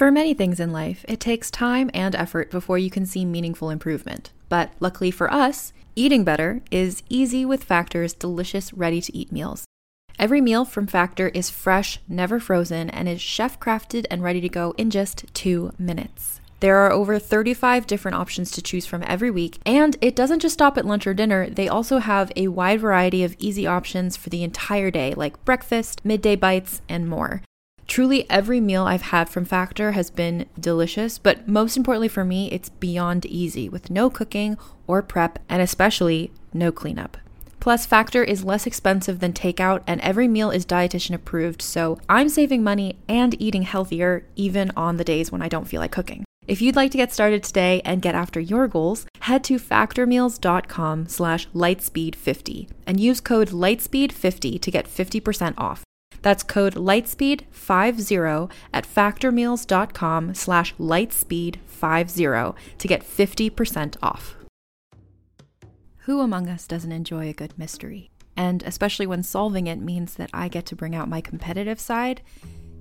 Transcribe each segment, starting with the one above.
For many things in life, it takes time and effort before you can see meaningful improvement. But luckily for us, eating better is easy with Factor's delicious, ready to eat meals. Every meal from Factor is fresh, never frozen, and is chef crafted and ready to go in just two minutes. There are over 35 different options to choose from every week, and it doesn't just stop at lunch or dinner. They also have a wide variety of easy options for the entire day, like breakfast, midday bites, and more. Truly, every meal I've had from Factor has been delicious, but most importantly for me, it's beyond easy with no cooking or prep, and especially no cleanup. Plus, Factor is less expensive than takeout, and every meal is dietitian approved, so I'm saving money and eating healthier even on the days when I don't feel like cooking. If you'd like to get started today and get after your goals, head to factormeals.com slash lightspeed50 and use code lightspeed50 to get 50% off. That's code lightspeed50 at factormeals.com slash lightspeed50 to get 50% off. Who among us doesn't enjoy a good mystery? And especially when solving it means that I get to bring out my competitive side,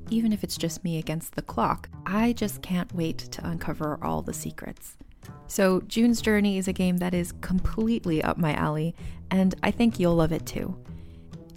even if it's just me against the clock. I just can't wait to uncover all the secrets. So, June's Journey is a game that is completely up my alley, and I think you'll love it too.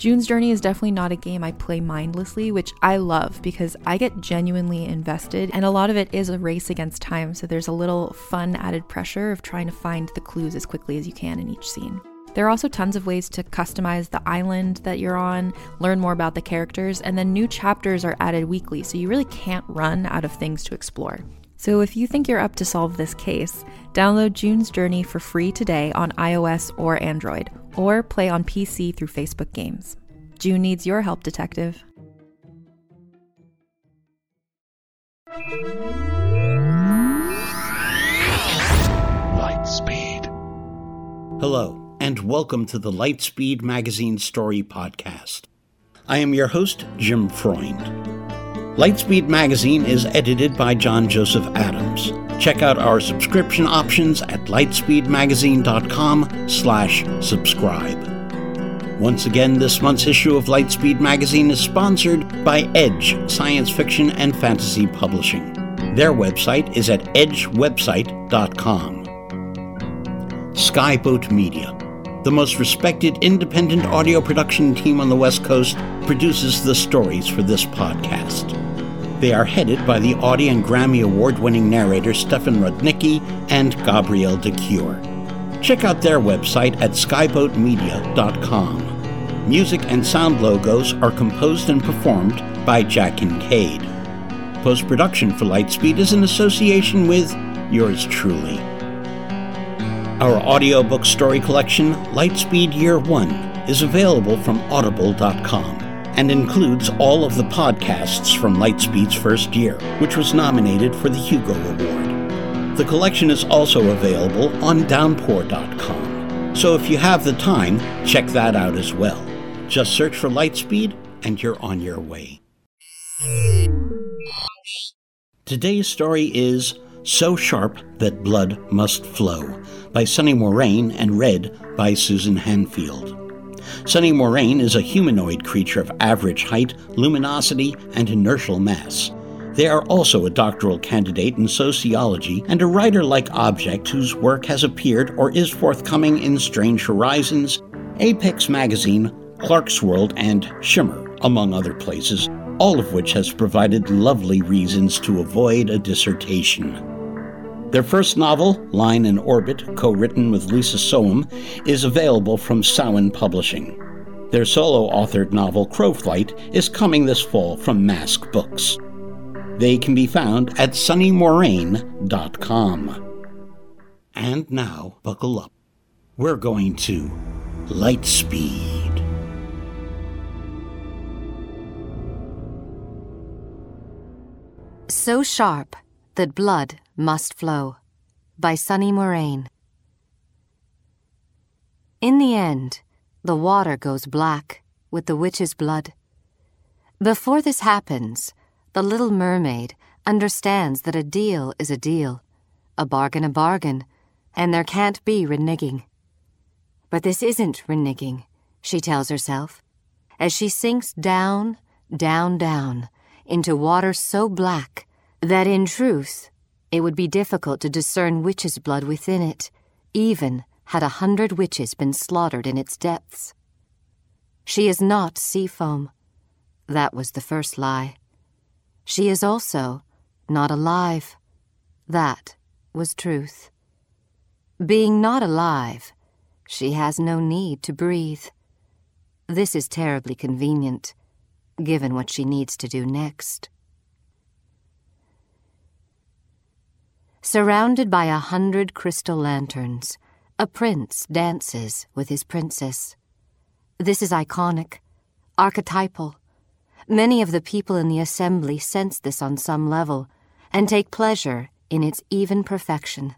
June's Journey is definitely not a game I play mindlessly, which I love because I get genuinely invested, and a lot of it is a race against time, so there's a little fun added pressure of trying to find the clues as quickly as you can in each scene. There are also tons of ways to customize the island that you're on, learn more about the characters, and then new chapters are added weekly, so you really can't run out of things to explore. So if you think you're up to solve this case, download June's Journey for free today on iOS or Android, or play on PC through Facebook Games. June needs your help, Detective. Lightspeed. Hello, and welcome to the Lightspeed Magazine Story Podcast. I am your host, Jim Freund. Lightspeed Magazine is edited by John Joseph Adams. Check out our subscription options at lightspeedmagazine.com slash subscribe. Once again, this month's issue of Lightspeed Magazine is sponsored by Edge Science Fiction and Fantasy Publishing. Their website is at edgewebsite.com. Skyboat Media, the most respected independent audio production team on the West Coast, produces the stories for this podcast. They are headed by the Audie and Grammy Award winning narrator Stefan Rudnicki and Gabrielle de Cuir. Check out their website at skyboatmedia.com. Music and sound logos are composed and performed by Jack Kincaid. Post production for Lightspeed is in association with yours truly. Our audiobook story collection, Lightspeed Year 1, is available from audible.com and includes all of the podcasts from Lightspeed's first year, which was nominated for the Hugo Award. The collection is also available on downpour.com. So if you have the time, check that out as well. Just search for Lightspeed and you're on your way. Today's story is So Sharp That Blood Must Flow by Sunny Moraine and read by Susan Hanfield. Sunny Moraine is a humanoid creature of average height, luminosity, and inertial mass. They are also a doctoral candidate in sociology and a writer like object whose work has appeared or is forthcoming in Strange Horizons, Apex Magazine, Clarkesworld, and Shimmer, among other places, all of which has provided lovely reasons to avoid a dissertation. Their first novel, Line and Orbit, co written with Lisa Soem, is available from Samhain Publishing. Their solo authored novel, Crowflight, is coming this fall from Masque Books. They can be found at sunnymoraine.com. And now, buckle up. We're going to Lightspeed. So sharp that blood must flow. By Sunny Moraine. In the end, the water goes black with the witch's blood. Before this happens, the little mermaid understands that a deal is a deal, a bargain a bargain, and there can't be reneging. But this isn't reneging, she tells herself, as she sinks down, down, down, into water so black that in truth it would be difficult to discern witch's blood within it, even had a hundred witches been slaughtered in its depths. She is not sea foam. That was the first lie. She is also not alive. That was truth. Being not alive, she has no need to breathe. This is terribly convenient, given what she needs to do next. Surrounded by a hundred crystal lanterns, a prince dances with his princess. This is iconic, archetypal. Many of the people in the assembly sense this on some level and take pleasure in its even perfection.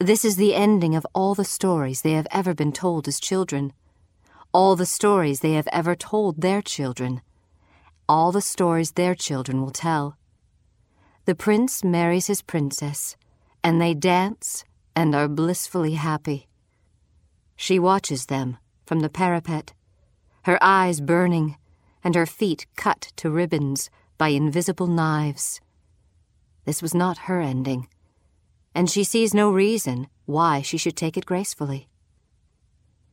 This is the ending of all the stories they have ever been told as children, all the stories they have ever told their children, all the stories their children will tell. The prince marries his princess, and they dance and are blissfully happy. She watches them from the parapet, her eyes burning and her feet cut to ribbons by invisible knives. This was not her ending, and she sees no reason why she should take it gracefully.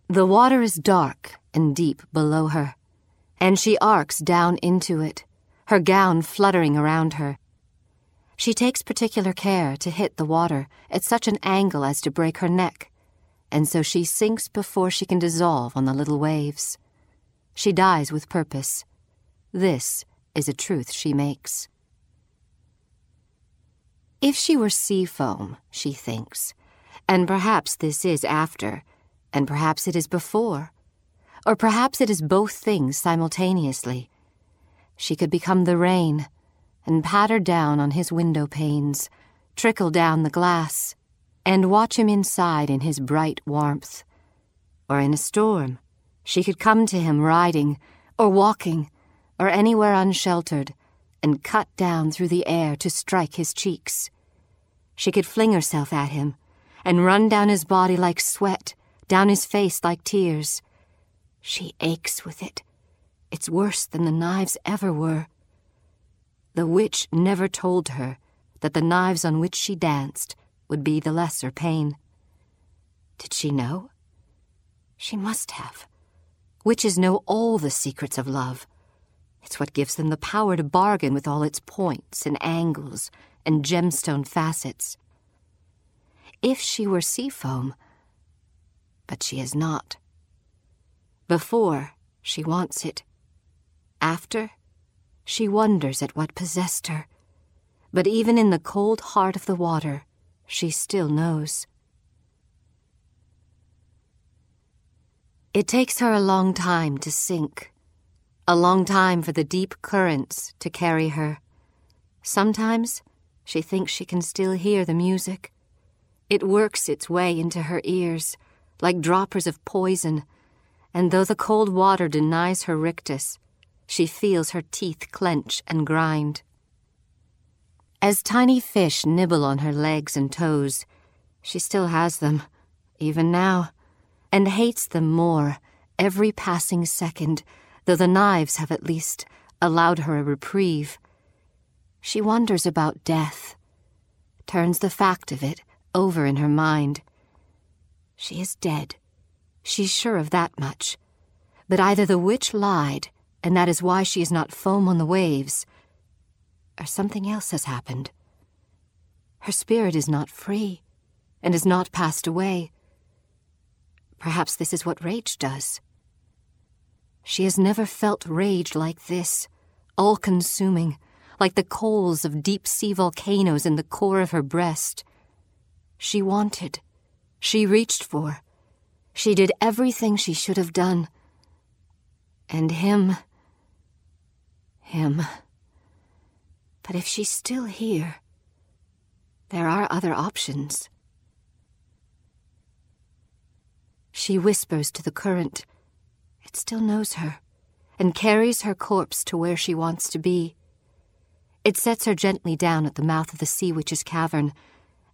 The water is dark and deep below her, and she arcs down into it, her gown fluttering around her she takes particular care to hit the water at such an angle as to break her neck, and so she sinks before she can dissolve on the little waves. She dies with purpose. This is a truth she makes. If she were sea foam, she thinks, and perhaps this is after, and perhaps it is before, or perhaps it is both things simultaneously, she could become the rain and patter down on his window panes, trickle down the glass, and watch him inside in his bright warmth. Or in a storm, she could come to him riding, or walking, or anywhere unsheltered, and cut down through the air to strike his cheeks. She could fling herself at him, and run down his body like sweat, down his face like tears. She aches with it. It's worse than the knives ever were. The witch never told her that the knives on which she danced would be the lesser pain. Did she know? She must have. Witches know all the secrets of love. It's what gives them the power to bargain with all its points and angles and gemstone facets. If she were sea foam, but she is not. Before, she wants it. After, she wonders at what possessed her. But even in the cold heart of the water, she still knows. It takes her a long time to sink, a long time for the deep currents to carry her. Sometimes she thinks she can still hear the music. It works its way into her ears like droppers of poison, and though the cold water denies her rictus, she feels her teeth clench and grind. As tiny fish nibble on her legs and toes, she still has them, even now, and hates them more every passing second, though the knives have at least allowed her a reprieve. She wonders about death, turns the fact of it over in her mind. She is dead. She's sure of that much. But either the witch lied and that is why she is not foam on the waves. Or something else has happened. Her spirit is not free, and has not passed away. Perhaps this is what rage does. She has never felt rage like this, all consuming, like the coals of deep sea volcanoes in the core of her breast. She wanted, she reached for, she did everything she should have done. And him, him. But if she's still here, there are other options. She whispers to the current. It still knows her, and carries her corpse to where she wants to be. It sets her gently down at the mouth of the sea witch's cavern,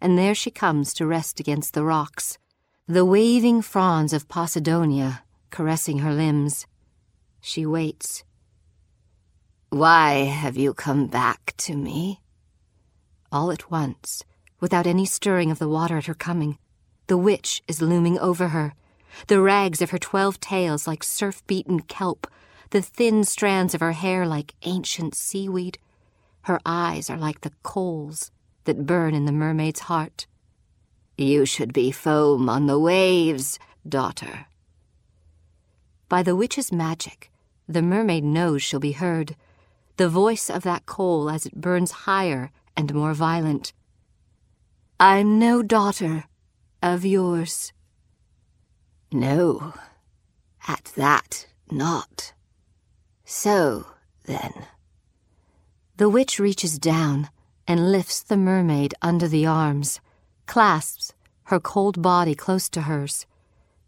and there she comes to rest against the rocks, the waving fronds of Posidonia caressing her limbs. She waits. Why have you come back to me? All at once, without any stirring of the water at her coming, the witch is looming over her, the rags of her twelve tails like surf beaten kelp, the thin strands of her hair like ancient seaweed. Her eyes are like the coals that burn in the mermaid's heart. You should be foam on the waves, daughter. By the witch's magic, the mermaid knows she'll be heard, the voice of that coal as it burns higher and more violent. I'm no daughter of yours. No, at that not. So, then. The witch reaches down and lifts the mermaid under the arms, clasps her cold body close to hers,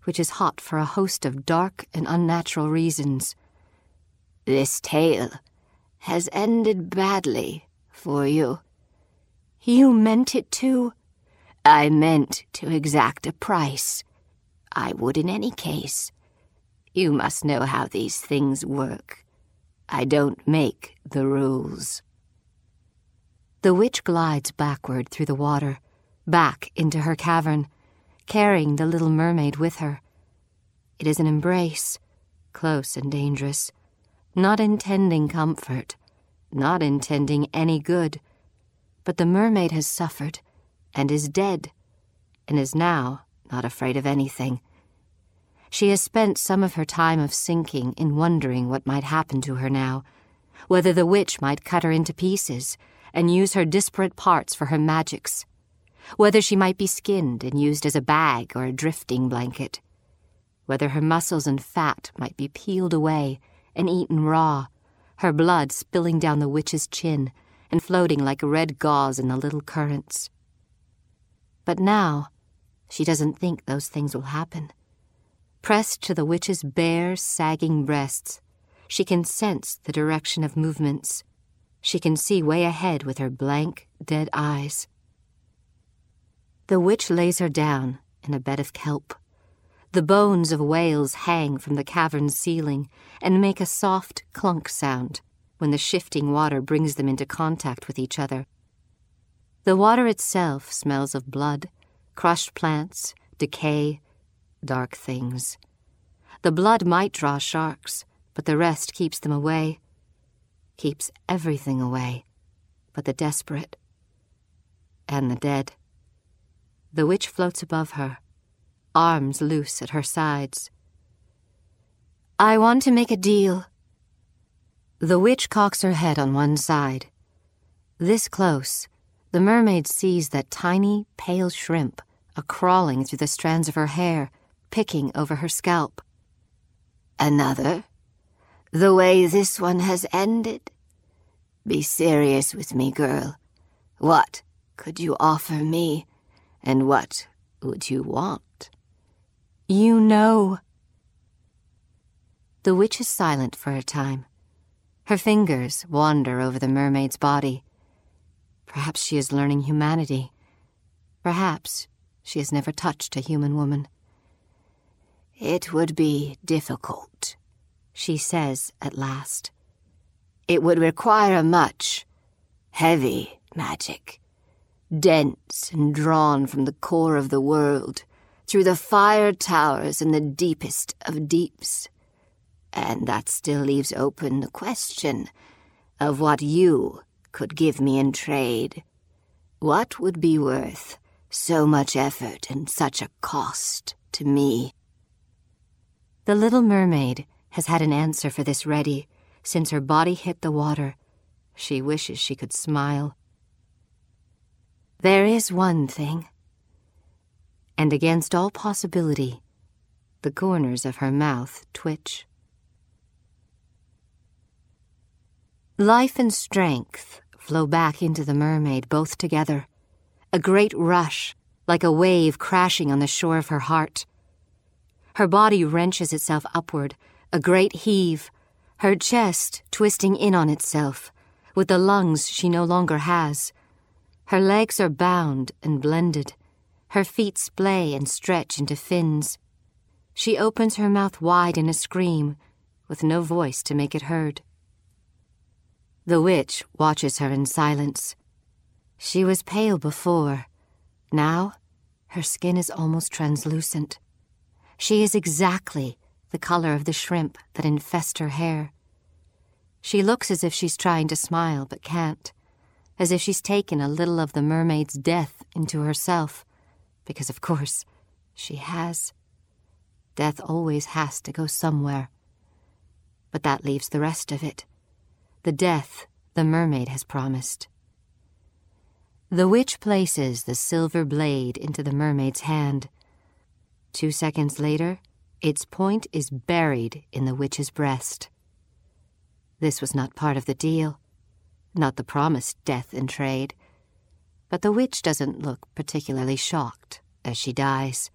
which is hot for a host of dark and unnatural reasons. This tale has ended badly for you. You meant it to? I meant to exact a price. I would in any case. You must know how these things work. I don't make the rules. The witch glides backward through the water, back into her cavern, carrying the little mermaid with her. It is an embrace, close and dangerous, not intending comfort, not intending any good. But the mermaid has suffered, and is dead, and is now not afraid of anything. She has spent some of her time of sinking in wondering what might happen to her now, whether the witch might cut her into pieces and use her disparate parts for her magics, whether she might be skinned and used as a bag or a drifting blanket, whether her muscles and fat might be peeled away and eaten raw, her blood spilling down the witch's chin and floating like red gauze in the little currents. But now, she doesn't think those things will happen. Pressed to the witch's bare, sagging breasts, she can sense the direction of movements she can see way ahead with her blank, dead eyes. The witch lays her down in a bed of kelp. The bones of whales hang from the cavern's ceiling and make a soft clunk sound when the shifting water brings them into contact with each other. The water itself smells of blood, crushed plants, decay, dark things. The blood might draw sharks, but the rest keeps them away keeps everything away but the desperate and the dead. The witch floats above her, arms loose at her sides. I want to make a deal. The witch cocks her head on one side. This close, the mermaid sees that tiny, pale shrimp a crawling through the strands of her hair, picking over her scalp. Another? The way this one has ended? Be serious with me, girl. What could you offer me, and what would you want? You know. The witch is silent for a time. Her fingers wander over the mermaid's body. Perhaps she is learning humanity. Perhaps she has never touched a human woman. It would be difficult she says at last. It would require much, heavy magic, dense and drawn from the core of the world, through the fire towers in the deepest of deeps. And that still leaves open the question of what you could give me in trade. What would be worth so much effort and such a cost to me? The little mermaid has had an answer for this ready since her body hit the water. She wishes she could smile. There is one thing. And against all possibility, the corners of her mouth twitch. Life and strength flow back into the mermaid both together, a great rush, like a wave crashing on the shore of her heart. Her body wrenches itself upward, a great heave, her chest twisting in on itself, with the lungs she no longer has. Her legs are bound and blended. Her feet splay and stretch into fins. She opens her mouth wide in a scream, with no voice to make it heard. The witch watches her in silence. She was pale before. Now, her skin is almost translucent. She is exactly the color of the shrimp that infest her hair. She looks as if she's trying to smile but can't, as if she's taken a little of the mermaid's death into herself, because of course she has. Death always has to go somewhere. But that leaves the rest of it the death the mermaid has promised. The witch places the silver blade into the mermaid's hand. Two seconds later, its point is buried in the witch's breast. This was not part of the deal, not the promised death in trade. But the witch doesn't look particularly shocked as she dies.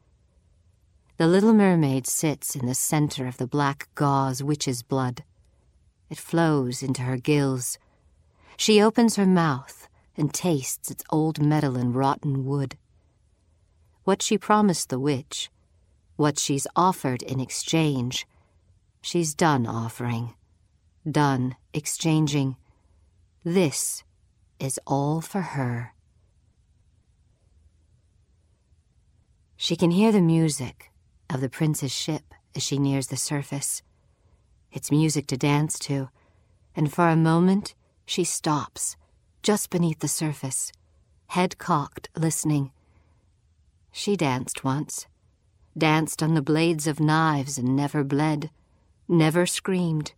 The little mermaid sits in the center of the black gauze witch's blood. It flows into her gills. She opens her mouth and tastes its old metal and rotten wood. What she promised the witch what she's offered in exchange, she's done offering, done exchanging. This is all for her. She can hear the music of the prince's ship as she nears the surface. It's music to dance to, and for a moment she stops, just beneath the surface, head cocked, listening. She danced once danced on the blades of knives and never bled, never screamed,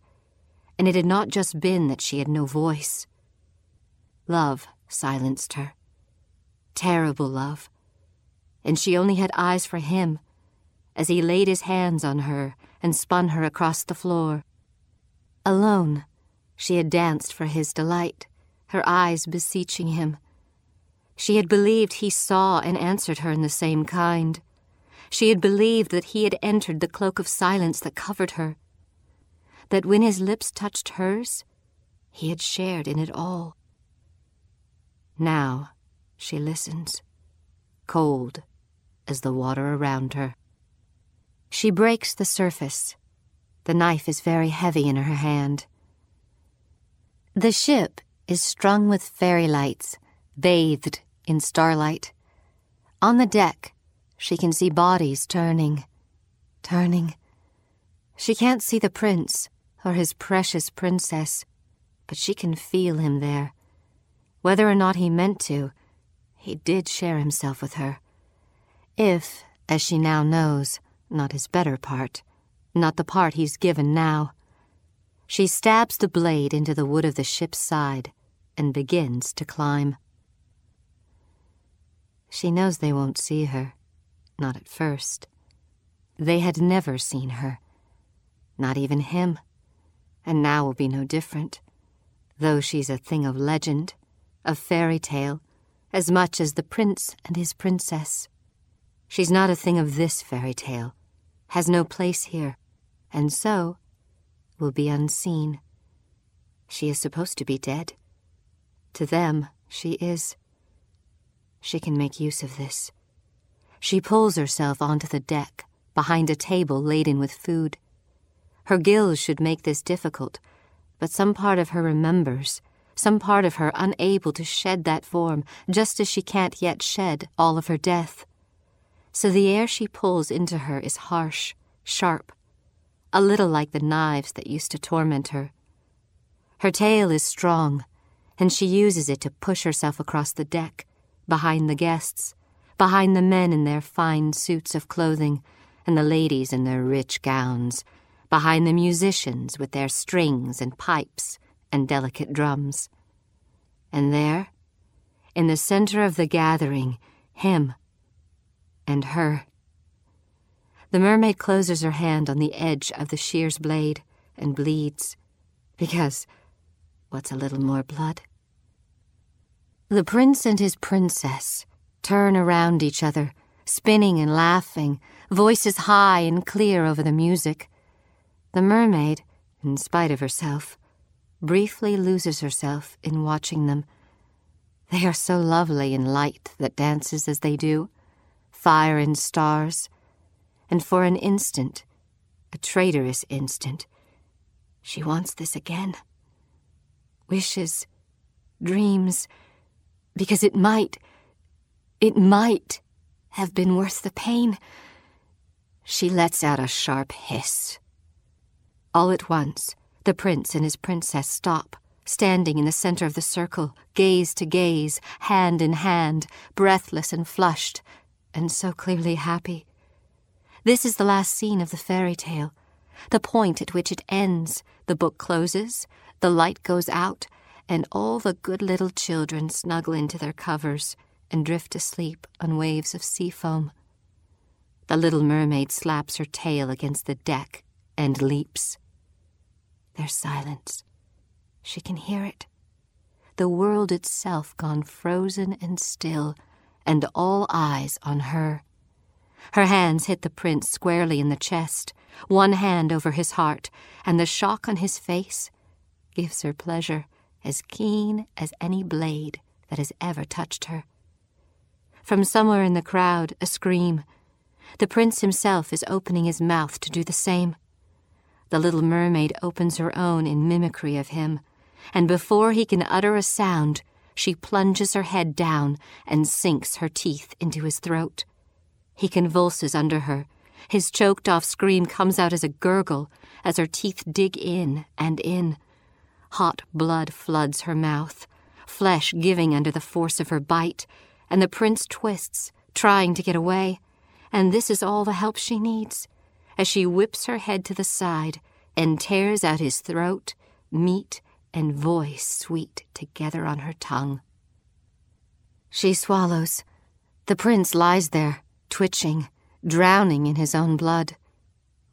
and it had not just been that she had no voice. Love silenced her. Terrible love. And she only had eyes for him as he laid his hands on her and spun her across the floor. Alone, she had danced for his delight, her eyes beseeching him. She had believed he saw and answered her in the same kind. She had believed that he had entered the cloak of silence that covered her, that when his lips touched hers, he had shared in it all. Now she listens, cold as the water around her. She breaks the surface. The knife is very heavy in her hand. The ship is strung with fairy lights, bathed in starlight. On the deck, she can see bodies turning, turning. She can't see the prince or his precious princess, but she can feel him there. Whether or not he meant to, he did share himself with her. If, as she now knows, not his better part, not the part he's given now. She stabs the blade into the wood of the ship's side and begins to climb. She knows they won't see her not at first. They had never seen her, not even him, and now will be no different, though she's a thing of legend, of fairy tale, as much as the prince and his princess. She's not a thing of this fairy tale, has no place here, and so will be unseen. She is supposed to be dead. To them, she is. She can make use of this. She pulls herself onto the deck, behind a table laden with food. Her gills should make this difficult, but some part of her remembers, some part of her unable to shed that form, just as she can't yet shed all of her death. So the air she pulls into her is harsh, sharp, a little like the knives that used to torment her. Her tail is strong, and she uses it to push herself across the deck, behind the guests, behind the men in their fine suits of clothing and the ladies in their rich gowns, behind the musicians with their strings and pipes and delicate drums. And there, in the center of the gathering, him and her. The mermaid closes her hand on the edge of the shear's blade and bleeds, because what's a little more blood? The prince and his princess turn around each other, spinning and laughing, voices high and clear over the music. The mermaid, in spite of herself, briefly loses herself in watching them. They are so lovely in light that dances as they do, fire and stars, and for an instant, a traitorous instant, she wants this again. Wishes, dreams, because it might, it might have been worth the pain. She lets out a sharp hiss. All at once, the prince and his princess stop, standing in the center of the circle, gaze to gaze, hand in hand, breathless and flushed, and so clearly happy. This is the last scene of the fairy tale, the point at which it ends. The book closes, the light goes out, and all the good little children snuggle into their covers and drift asleep on waves of sea foam. The little mermaid slaps her tail against the deck and leaps. There's silence. She can hear it. The world itself gone frozen and still, and all eyes on her. Her hands hit the prince squarely in the chest, one hand over his heart, and the shock on his face gives her pleasure as keen as any blade that has ever touched her. From somewhere in the crowd, a scream. The prince himself is opening his mouth to do the same. The little mermaid opens her own in mimicry of him, and before he can utter a sound, she plunges her head down and sinks her teeth into his throat. He convulses under her. His choked off scream comes out as a gurgle as her teeth dig in and in. Hot blood floods her mouth, flesh giving under the force of her bite, and the prince twists, trying to get away. And this is all the help she needs as she whips her head to the side and tears out his throat, meat, and voice sweet together on her tongue. She swallows. The prince lies there, twitching, drowning in his own blood,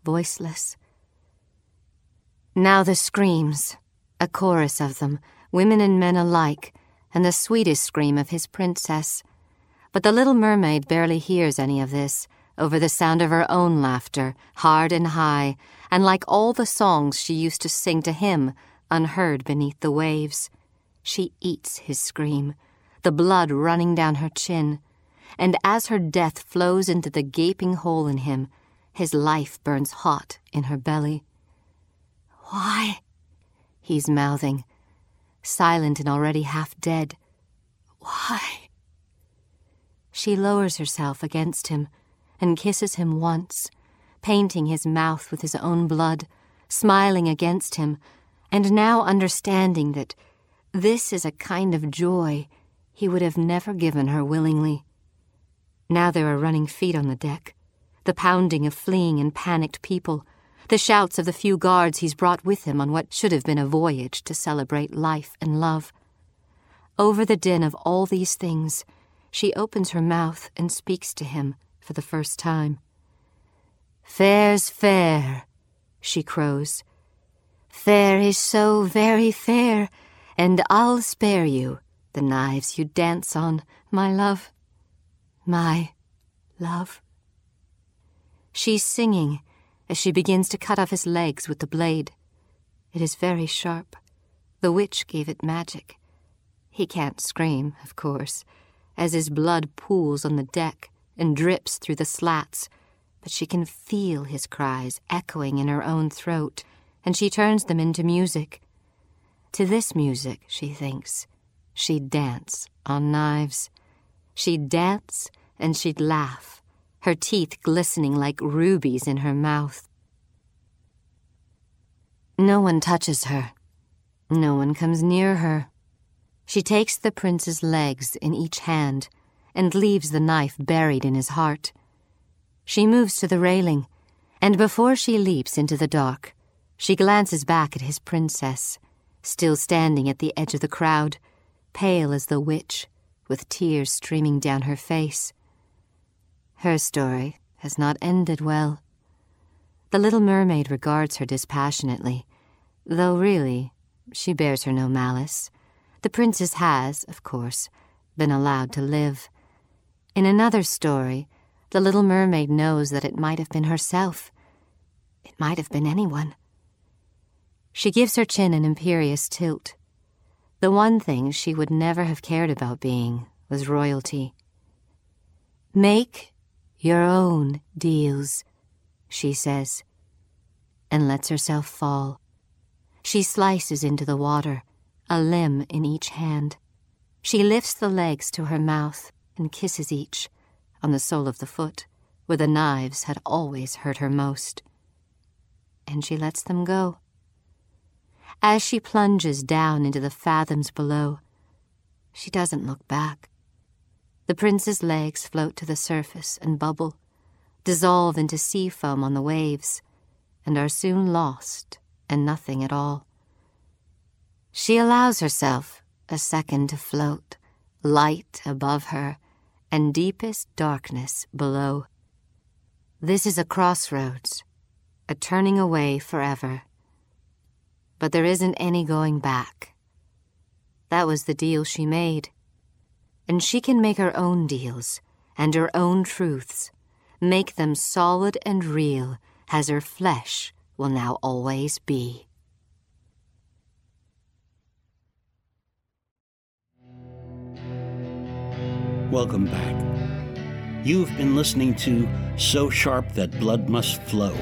voiceless. Now the screams, a chorus of them, women and men alike, and the sweetest scream of his princess. But the little mermaid barely hears any of this, over the sound of her own laughter, hard and high, and like all the songs she used to sing to him, unheard beneath the waves. She eats his scream, the blood running down her chin, and as her death flows into the gaping hole in him, his life burns hot in her belly. Why? He's mouthing, silent and already half dead. Why? She lowers herself against him and kisses him once, painting his mouth with his own blood, smiling against him, and now understanding that this is a kind of joy he would have never given her willingly. Now there are running feet on the deck, the pounding of fleeing and panicked people, the shouts of the few guards he's brought with him on what should have been a voyage to celebrate life and love. Over the din of all these things, she opens her mouth and speaks to him for the first time. Fair's fair, she crows. Fair is so very fair, and I'll spare you the knives you dance on, my love. My love. She's singing as she begins to cut off his legs with the blade. It is very sharp. The witch gave it magic. He can't scream, of course, as his blood pools on the deck and drips through the slats, but she can feel his cries echoing in her own throat, and she turns them into music. To this music, she thinks, she'd dance on knives. She'd dance and she'd laugh, her teeth glistening like rubies in her mouth. No one touches her. No one comes near her. She takes the prince's legs in each hand and leaves the knife buried in his heart. She moves to the railing, and before she leaps into the dark, she glances back at his princess, still standing at the edge of the crowd, pale as the witch, with tears streaming down her face. Her story has not ended well. The little mermaid regards her dispassionately, though really she bears her no malice. The princess has, of course, been allowed to live. In another story, the little mermaid knows that it might have been herself. It might have been anyone. She gives her chin an imperious tilt. The one thing she would never have cared about being was royalty. Make your own deals, she says, and lets herself fall. She slices into the water, a limb in each hand. She lifts the legs to her mouth and kisses each, on the sole of the foot, where the knives had always hurt her most. And she lets them go. As she plunges down into the fathoms below, she doesn't look back. The prince's legs float to the surface and bubble, dissolve into sea foam on the waves, and are soon lost and nothing at all. She allows herself a second to float, light above her and deepest darkness below. This is a crossroads, a turning away forever. But there isn't any going back. That was the deal she made. And she can make her own deals and her own truths, make them solid and real as her flesh will now always be. Welcome back. You've been listening to So Sharp That Blood Must Flow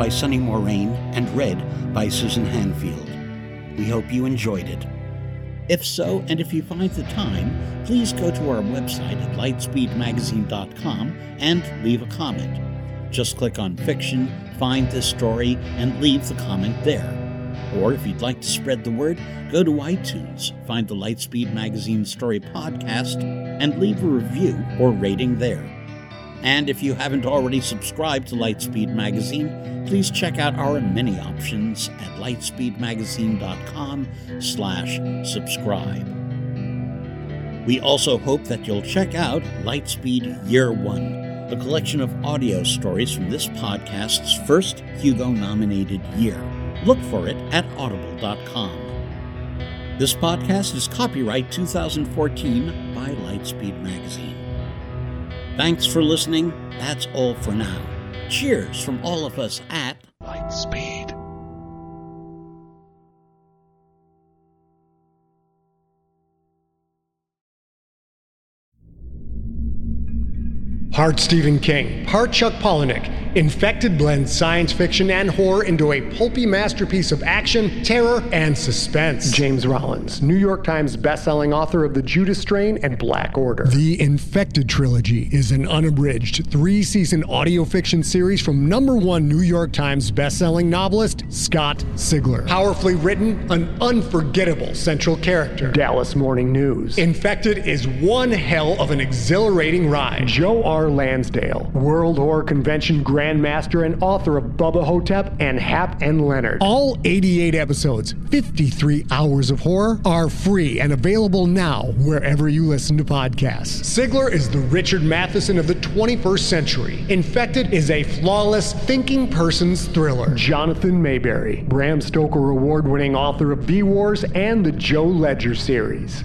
by Sunny Moraine and read by Susan Hanfield. We hope you enjoyed it. If so, and if you find the time, please go to our website at lightspeedmagazine.com and leave a comment. Just click on Fiction, find this story, and leave the comment there. Or if you'd like to spread the word, go to iTunes, find the Lightspeed Magazine Story Podcast, and leave a review or rating there. And if you haven't already subscribed to Lightspeed Magazine, please check out our many options at lightspeedmagazine.com slash subscribe. We also hope that you'll check out Lightspeed Year One, a collection of audio stories from this podcast's first Hugo-nominated year. Look for it at audible.com. This podcast is copyright 2014 by Lightspeed Magazine. Thanks for listening. That's all for now. Cheers from all of us at Lightspeed. Part Stephen King, part Chuck Palahniuk, Infected blends science fiction and horror into a pulpy masterpiece of action, terror, and suspense. James Rollins, New York Times bestselling author of The Judas Strain and Black Order. The Infected trilogy is an unabridged three-season audio fiction series from number one New York Times bestselling novelist Scott Sigler. Powerfully written, an unforgettable central character. Dallas Morning News. Infected is one hell of an exhilarating ride. Joe R. Lansdale, World Horror Convention Grandmaster and author of Bubba Ho-Tep and Hap and Leonard. All 88 episodes, 53 hours of horror, are free and available now wherever you listen to podcasts. Sigler is the Richard Matheson of the 21st century. Infected is a flawless thinking person's thriller. Jonathan Maberry, Bram Stoker award winning author of V Wars and the Joe Ledger series.